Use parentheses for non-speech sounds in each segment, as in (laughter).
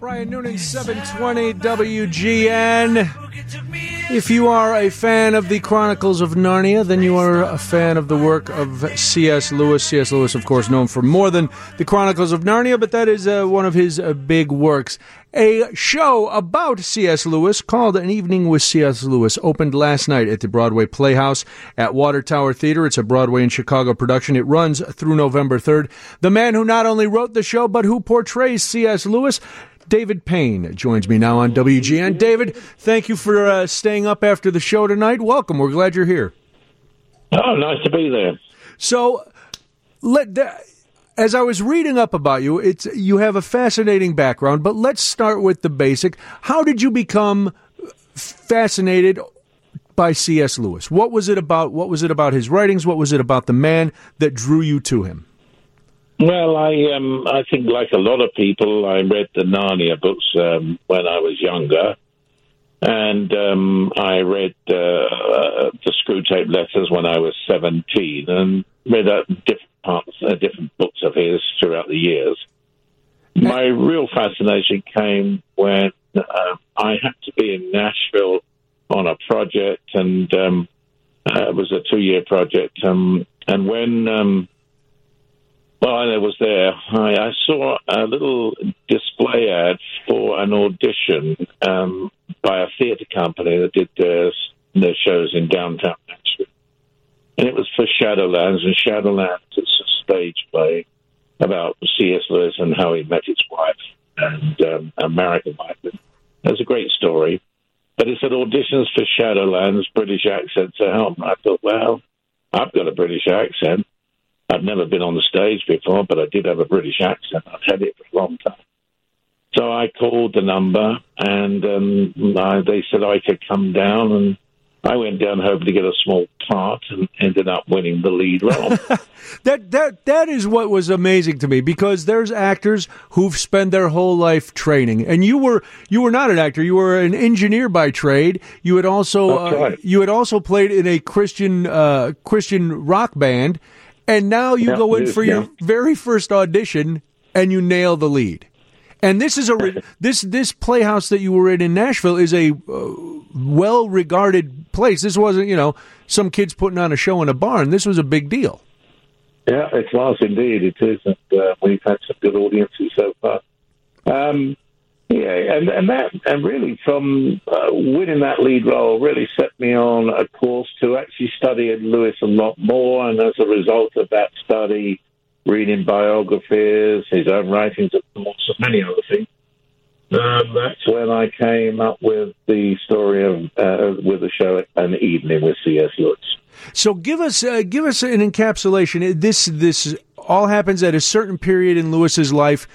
Brian Noonan, 720 WGN. If you are a fan of the Chronicles of Narnia, then you are a fan of the work of C.S. Lewis. C.S. Lewis, of course, known for more than the Chronicles of Narnia, but that is uh, one of his uh, big works. A show about C.S. Lewis called An Evening with C.S. Lewis opened last night at the Broadway Playhouse at Water Tower Theater. It's a Broadway In Chicago production. It runs through November 3rd. The man who not only wrote the show, but who portrays C.S. Lewis David Payne joins me now on WGN. David, thank you for uh, staying up after the show tonight. Welcome. We're glad you're here. Oh, nice to be there. So, let as I was reading up about you, it's you have a fascinating background. But let's start with the basic. How did you become fascinated by C.S. Lewis? What was it about? What was it about his writings? What was it about the man that drew you to him? Well, I um, I think like a lot of people, I read the Narnia books um, when I was younger, and um, I read uh, uh, the Screwtape Letters when I was seventeen, and read uh, different parts, uh, different books of his throughout the years. My real fascination came when uh, I had to be in Nashville on a project, and um, uh, it was a two-year project. Um, and when um, while I was there, I, I saw a little display ad for an audition um, by a theatre company that did their, their shows in downtown Nashville. And it was for Shadowlands, and Shadowlands is a stage play about C.S. Lewis and how he met his wife and um, American wife. It's a great story. But it said auditions for Shadowlands, British accent to help. I thought, well, I've got a British accent. I'd never been on the stage before, but I did have a British accent. I've had it for a long time. So I called the number, and um, I, they said I could come down, and I went down hoping to get a small part, and ended up winning the lead role. (laughs) that that that is what was amazing to me because there's actors who've spent their whole life training, and you were you were not an actor, you were an engineer by trade. You had also uh, you had also played in a Christian uh, Christian rock band and now you go in for your very first audition and you nail the lead. And this is a (laughs) this this playhouse that you were in in Nashville is a uh, well regarded place. This wasn't you know some kids putting on a show in a barn. This was a big deal. Yeah, it was indeed. It is, and uh, we've had some good audiences so far. Um, yeah, and and that and really from uh, winning that lead role really set me on a course to actually study Lewis a lot more, and as a result of that study, reading biographies, his own writings, and so many other things. Um, that's when I came up with the story of uh, with the show "An Evening with C.S. Lewis." So give us uh, give us an encapsulation. This this all happens at a certain period in Lewis's life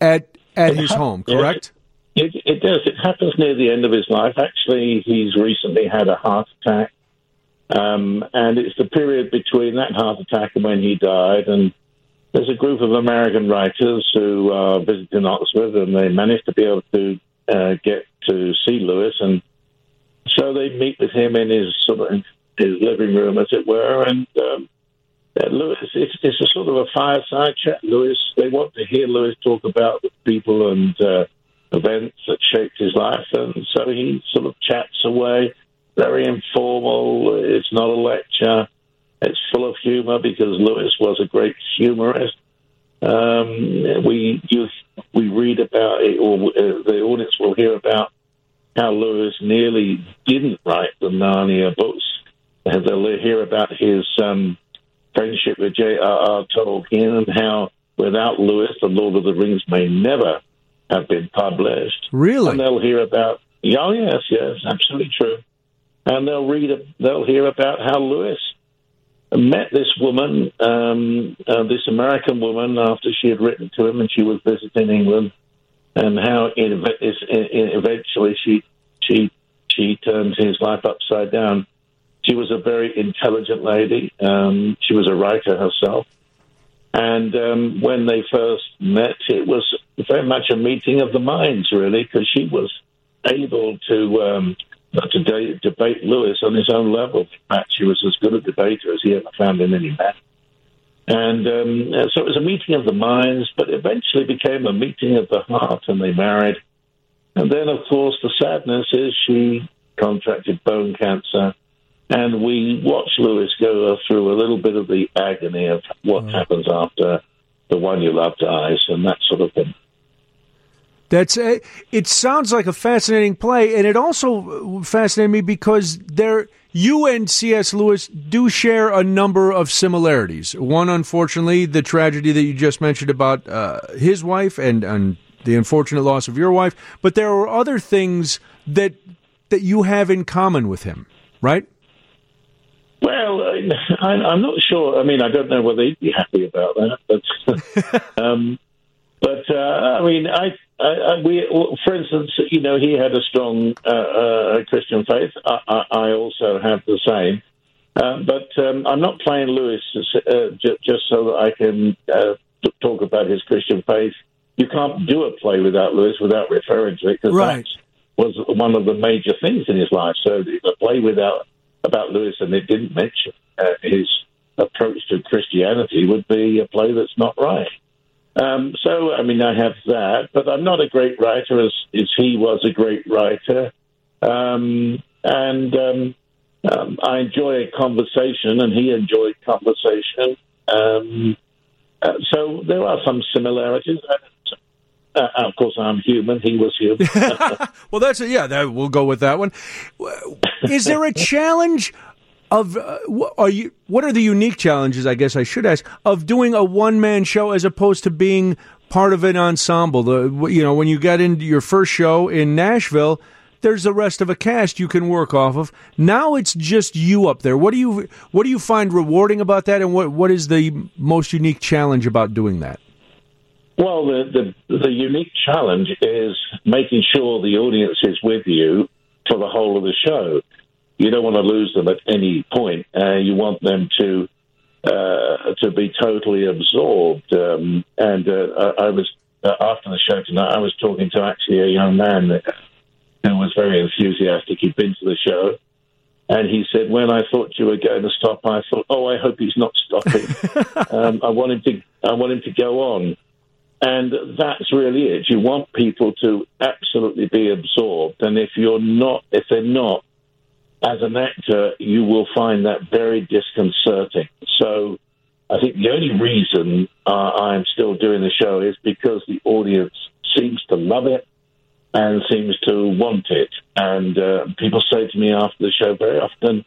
at at his home, correct? It, it does. It happens near the end of his life. Actually, he's recently had a heart attack. Um, and it's the period between that heart attack and when he died. And there's a group of American writers who are visiting Oxford, and they managed to be able to uh, get to see Lewis. And so they meet with him in his sort of his living room, as it were. And um, Lewis, it's, it's, a sort of a fireside chat. Lewis, they want to hear Lewis talk about the people and uh, events that shaped his life, and so he sort of chats away, very informal. It's not a lecture. It's full of humor because Lewis was a great humorist. Um, we we read about it, or uh, the audience will hear about how Lewis nearly didn't write the Narnia books. They'll hear about his um, friendship with J.R.R. Tolkien and how without Lewis, the Lord of the Rings may never have been published. Really? And they'll hear about, oh, yes, yes, absolutely true. And they'll read, they'll hear about how Lewis met this woman, um, uh, this American woman, after she had written to him and she was visiting England, and how it eventually she she she turned his life upside down. She was a very intelligent lady. Um, she was a writer herself. And um, when they first met, it was very much a meeting of the minds, really, because she was able to um, to de- debate Lewis on his own level. In fact, she was as good a debater as he ever found in any man. And um, so it was a meeting of the minds, but eventually became a meeting of the heart, and they married. And then, of course, the sadness is she contracted bone cancer, and we watch Lewis go through a little bit of the agony of what happens after the one you love dies and that sort of thing. That's uh, it. Sounds like a fascinating play, and it also fascinated me because there, you and C.S. Lewis do share a number of similarities. One, unfortunately, the tragedy that you just mentioned about uh, his wife and and the unfortunate loss of your wife. But there are other things that that you have in common with him, right? Well, I, I'm not sure. I mean, I don't know whether he'd be happy about that, but (laughs) um, but uh, I mean, I, I, I, we, for instance, you know, he had a strong uh, uh, Christian faith. I, I, I, also have the same. Uh, but um, I'm not playing Lewis uh, j- just so that I can uh, talk about his Christian faith. You can't do a play without Lewis without referring to it because right. that was one of the major things in his life. So a play without about Lewis and it didn't mention his approach to Christianity would be a play that's not right. Um, so, I mean, I have that, but I'm not a great writer as, as he was a great writer. Um, and um, um I enjoy a conversation, and he enjoyed conversation. Um, uh, so there are some similarities. Uh, of course, I'm human. He was human. (laughs) well, that's a, yeah. That, we'll go with that one. Is there a challenge of uh, are you what are the unique challenges i guess i should ask of doing a one man show as opposed to being part of an ensemble the you know when you get into your first show in nashville there's the rest of a cast you can work off of now it's just you up there what do you what do you find rewarding about that and what what is the most unique challenge about doing that well the the, the unique challenge is making sure the audience is with you for the whole of the show you don't want to lose them at any point. Uh, you want them to uh, to be totally absorbed. Um, and uh, I was uh, after the show tonight. I was talking to actually a young man who was very enthusiastic. He'd been to the show. And he said, when I thought you were going to stop, I thought, oh, I hope he's not stopping. (laughs) um, I want him to, I want him to go on. And that's really it. You want people to absolutely be absorbed. And if you're not, if they're not, as an actor, you will find that very disconcerting. So I think the only reason uh, I'm still doing the show is because the audience seems to love it and seems to want it. And uh, people say to me after the show very often,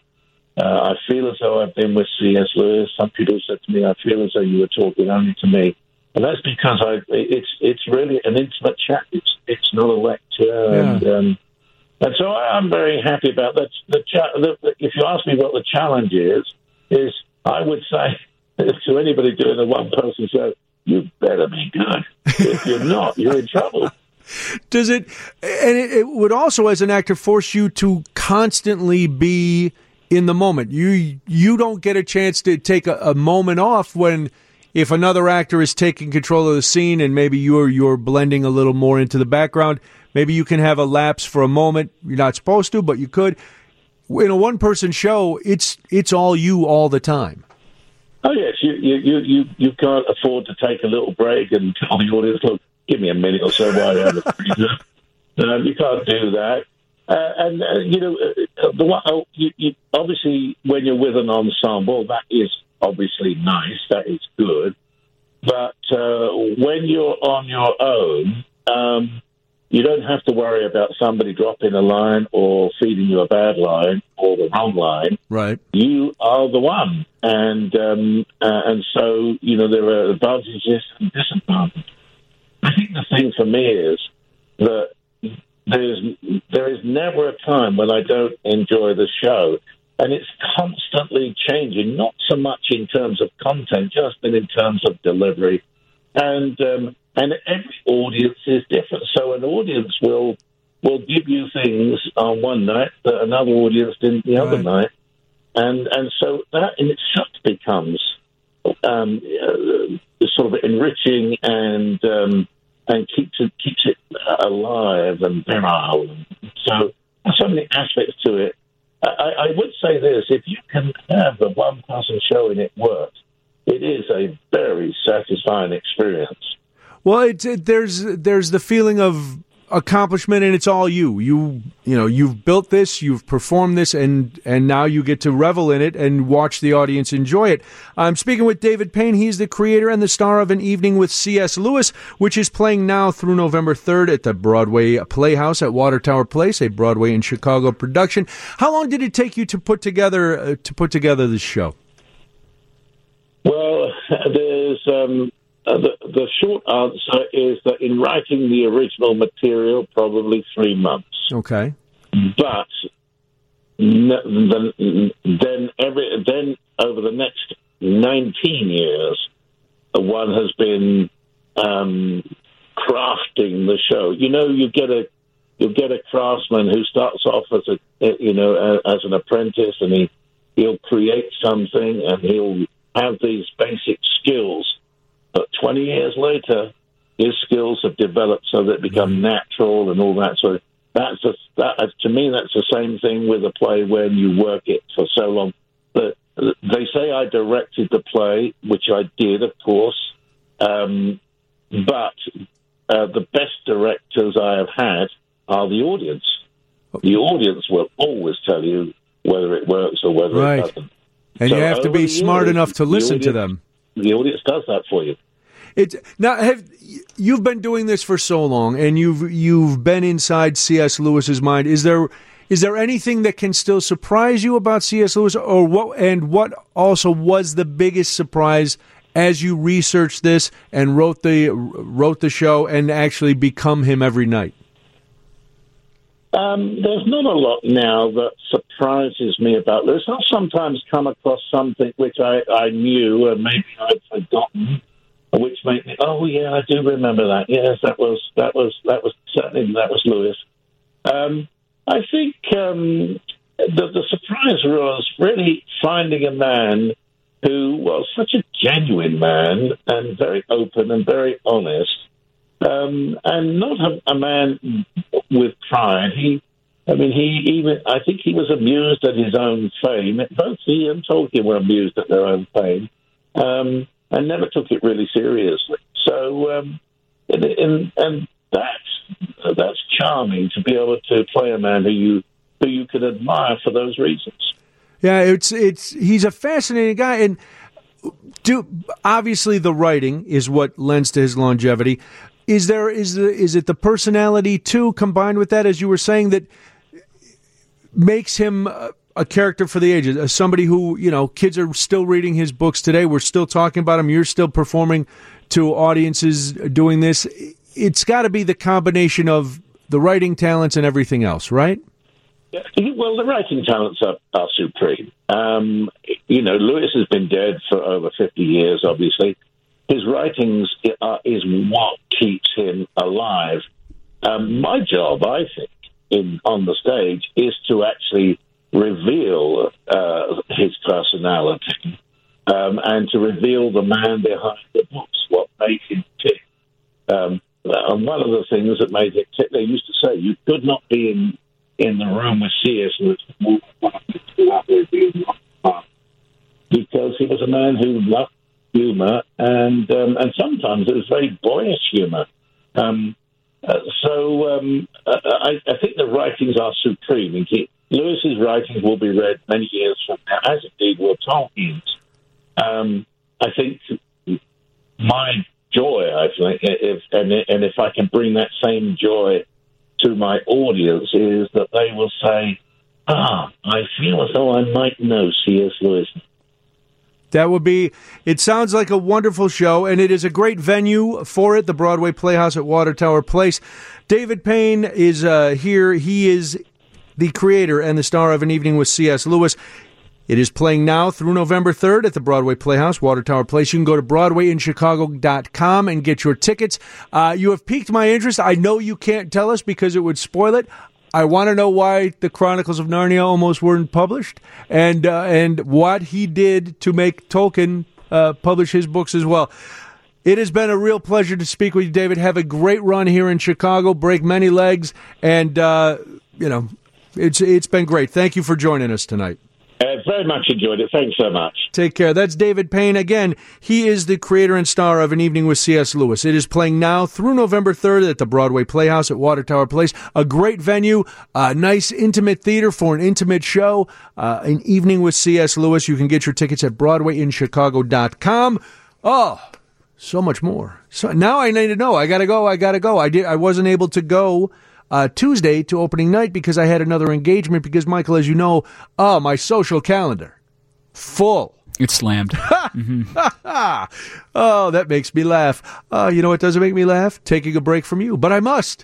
uh, I feel as though I've been with C.S. Lewis. Some people said to me, I feel as though you were talking only to me. And that's because I, it's it's really an intimate chat. It's it's not a lecture, yeah. and um, and so I'm very happy about that. The, cha- the, if you ask me what the challenge is, is I would say (laughs) to anybody doing a one person show, you better be good. If you're not, you're in trouble. (laughs) Does it, and it, it would also, as an actor, force you to constantly be in the moment. You you don't get a chance to take a, a moment off when if another actor is taking control of the scene and maybe you're you're blending a little more into the background Maybe you can have a lapse for a moment. You're not supposed to, but you could. In a one person show, it's it's all you all the time. Oh yes, you you you you can't afford to take a little break and tell the audience, look, give me a minute or so while I have a. Um, you can't do that. Uh, and uh, you know, uh, the one, oh, you, you, obviously when you're with an ensemble, that is obviously nice. That is good. But uh, when you're on your own, um, you don't have to worry about somebody dropping a line or feeding you a bad line or the wrong line. Right. You are the one, and um, uh, and so you know there are advantages and disadvantages. I think the thing for me is that there's there is never a time when I don't enjoy the show, and it's constantly changing. Not so much in terms of content, just in terms of delivery, and um, and every audience is different. So an audience will will give you things on one night that another audience didn't the other night, and and so that in itself becomes um, uh, sort of enriching and um, and keeps it keeps it alive and virile. So so many aspects to it. I, I would say this: if you can have a one-person show and it works, it is a very satisfying experience. Well, it's it, there's there's the feeling of accomplishment and it's all you. You you know you've built this you've performed this and and now you get to revel in it and watch the audience enjoy it. I'm speaking with david payne. He's the creator and the star of an evening with cs lewis which is playing now through november 3rd at the broadway playhouse at water tower place a broadway in chicago production. How long did it take you to put together uh, to put together this show? Well (laughs) there's um uh, the, the short answer is that in writing the original material, probably three months. Okay. But then, then every then over the next nineteen years, one has been um, crafting the show. You know, you get a you get a craftsman who starts off as a you know as an apprentice, and he he'll create something, and he'll have these basic skills but 20 years later, his skills have developed so that it become mm-hmm. natural and all that. So that's a, that, to me, that's the same thing with a play when you work it for so long. But they say I directed the play, which I did, of course. Um, but uh, the best directors I have had are the audience. The audience will always tell you whether it works or whether right. it doesn't. And so you have to be smart enough to listen audience, to them. The audience does that for you. Now have you've been doing this for so long, and you've you've been inside C.S. Lewis's mind. Is there is there anything that can still surprise you about C.S. Lewis, or what? And what also was the biggest surprise as you researched this and wrote the wrote the show and actually become him every night? Um, there's not a lot now that surprises me about Lewis. I'll sometimes come across something which I, I knew and maybe I'd forgotten which made me, oh yeah, I do remember that. Yes, that was that was that was certainly that was Lewis. Um, I think um, the, the surprise was really finding a man who was such a genuine man and very open and very honest, um, and not a, a, man with pride. He, I mean, he even I think he was amused at his own fame. Both he and Tolkien were amused at their own fame. Um, and never took it really seriously. So, um, and, that's that's charming to be able to play a man who you who you can admire for those reasons. Yeah, it's it's he's a fascinating guy, and do obviously the writing is what lends to his longevity. Is there is the is it the personality too combined with that, as you were saying, that makes him a character for the ages, somebody who, you know, kids are still reading his books today. We're still talking about him. You're still performing to audiences doing this. It's got to be the combination of the writing talents and everything else, right? Well, the writing talents are, are supreme. Um, you know, Lewis has been dead for over 50 years, obviously. His writings are, is what keeps him alive. Um, my job, I think, in on the stage is to actually reveal uh, his personality um, and to reveal the man behind the books, what made him tick. Um, and one of the things that made it tick, they used to say, you could not be in, in the room with C.S. Lewis because he was a man who loved humor and um, and sometimes it was very boyish humor. Um, uh, so um, I, I, think the writings are supreme. Lewis's writings will be read many years from now, as indeed will Tolkien's. Um, I think my joy, I think, if, and, and if I can bring that same joy to my audience, is that they will say, "Ah, I feel as though I might know C.S. Lewis." That would be. It sounds like a wonderful show, and it is a great venue for it. The Broadway Playhouse at Water Tower Place. David Payne is uh, here. He is the creator and the star of An Evening with C.S. Lewis. It is playing now through November 3rd at the Broadway Playhouse, Water Tower Place. You can go to BroadwayInChicago.com and get your tickets. Uh, you have piqued my interest. I know you can't tell us because it would spoil it. I want to know why the Chronicles of Narnia almost weren't published, and uh, and what he did to make Tolkien uh, publish his books as well. It has been a real pleasure to speak with you, David. Have a great run here in Chicago. Break many legs, and uh, you know it's it's been great. Thank you for joining us tonight. Uh, very much enjoyed it. Thanks so much. Take care. That's David Payne. Again, he is the creator and star of An Evening with C.S. Lewis. It is playing now through November 3rd at the Broadway Playhouse at Water Tower Place. A great venue, a nice intimate theater for an intimate show. Uh, an Evening with C.S. Lewis. You can get your tickets at BroadwayInChicago.com. Oh, so much more. So now I need to know. I gotta go. I gotta go. I did. I wasn't able to go uh, Tuesday to opening night because I had another engagement. Because Michael, as you know, oh my social calendar full. It's slammed. (laughs) mm-hmm. (laughs) oh, that makes me laugh. Uh, you know what doesn't make me laugh? Taking a break from you, but I must.